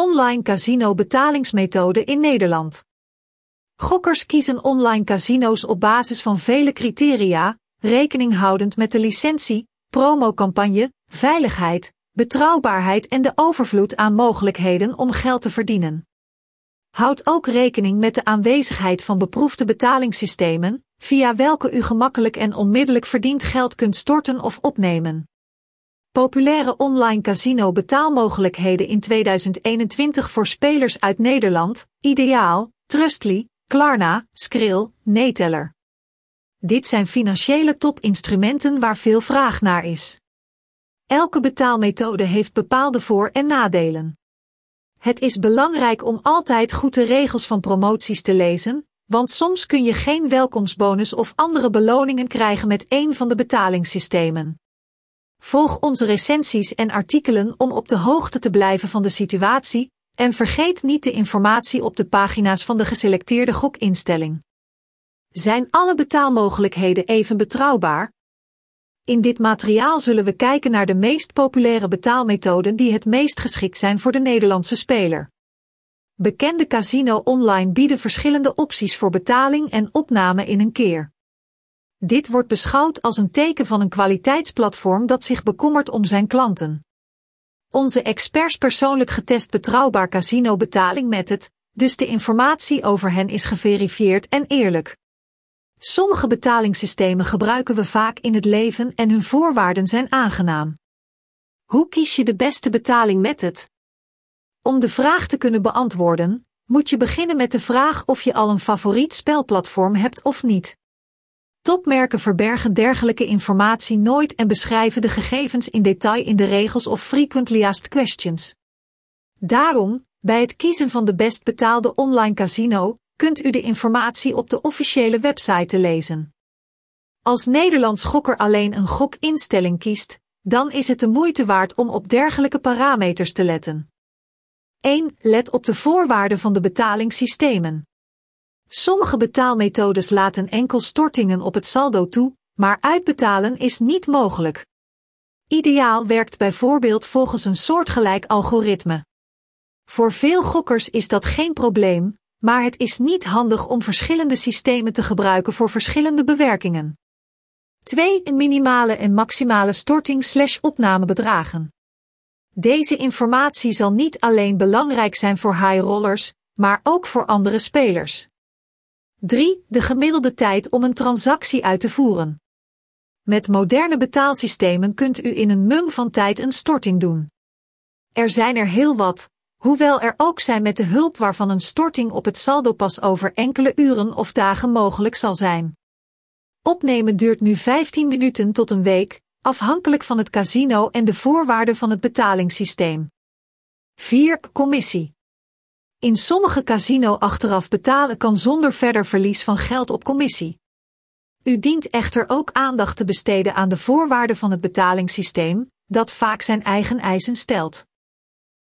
Online casino betalingsmethode in Nederland. Gokkers kiezen online casino's op basis van vele criteria, rekening houdend met de licentie, promocampagne, veiligheid, betrouwbaarheid en de overvloed aan mogelijkheden om geld te verdienen. Houd ook rekening met de aanwezigheid van beproefde betalingssystemen, via welke u gemakkelijk en onmiddellijk verdiend geld kunt storten of opnemen. Populaire online casino betaalmogelijkheden in 2021 voor spelers uit Nederland, Ideaal, Trustly, Klarna, Skrill, Neteller. Dit zijn financiële topinstrumenten waar veel vraag naar is. Elke betaalmethode heeft bepaalde voor- en nadelen. Het is belangrijk om altijd goed de regels van promoties te lezen, want soms kun je geen welkomstbonus of andere beloningen krijgen met een van de betalingssystemen. Volg onze recensies en artikelen om op de hoogte te blijven van de situatie en vergeet niet de informatie op de pagina's van de geselecteerde gokinstelling. Zijn alle betaalmogelijkheden even betrouwbaar? In dit materiaal zullen we kijken naar de meest populaire betaalmethoden die het meest geschikt zijn voor de Nederlandse speler. Bekende casino online bieden verschillende opties voor betaling en opname in een keer. Dit wordt beschouwd als een teken van een kwaliteitsplatform dat zich bekommert om zijn klanten. Onze experts persoonlijk getest betrouwbaar casino betaling met het, dus de informatie over hen is geverifieerd en eerlijk. Sommige betalingssystemen gebruiken we vaak in het leven en hun voorwaarden zijn aangenaam. Hoe kies je de beste betaling met het? Om de vraag te kunnen beantwoorden, moet je beginnen met de vraag of je al een favoriet spelplatform hebt of niet. Topmerken verbergen dergelijke informatie nooit en beschrijven de gegevens in detail in de regels of frequently asked questions. Daarom, bij het kiezen van de best betaalde online casino, kunt u de informatie op de officiële website lezen. Als Nederlands gokker alleen een gokinstelling kiest, dan is het de moeite waard om op dergelijke parameters te letten. 1. Let op de voorwaarden van de betalingssystemen. Sommige betaalmethodes laten enkel stortingen op het saldo toe, maar uitbetalen is niet mogelijk. Ideaal werkt bijvoorbeeld volgens een soortgelijk algoritme. Voor veel gokkers is dat geen probleem, maar het is niet handig om verschillende systemen te gebruiken voor verschillende bewerkingen. 2. Minimale en maximale storting-opnamebedragen. Deze informatie zal niet alleen belangrijk zijn voor high rollers, maar ook voor andere spelers. 3. De gemiddelde tijd om een transactie uit te voeren. Met moderne betaalsystemen kunt u in een mum van tijd een storting doen. Er zijn er heel wat, hoewel er ook zijn met de hulp waarvan een storting op het saldo pas over enkele uren of dagen mogelijk zal zijn. Opnemen duurt nu 15 minuten tot een week, afhankelijk van het casino en de voorwaarden van het betalingssysteem. 4. Commissie. In sommige casino achteraf betalen kan zonder verder verlies van geld op commissie. U dient echter ook aandacht te besteden aan de voorwaarden van het betalingssysteem, dat vaak zijn eigen eisen stelt.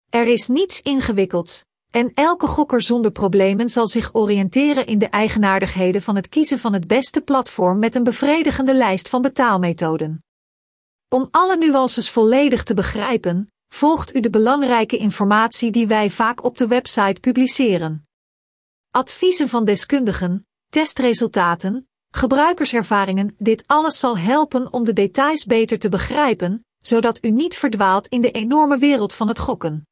Er is niets ingewikkelds, en elke gokker zonder problemen zal zich oriënteren in de eigenaardigheden van het kiezen van het beste platform met een bevredigende lijst van betaalmethoden. Om alle nuances volledig te begrijpen, volgt u de belangrijke informatie die wij vaak op de website publiceren. Adviezen van deskundigen, testresultaten, gebruikerservaringen, dit alles zal helpen om de details beter te begrijpen, zodat u niet verdwaalt in de enorme wereld van het gokken.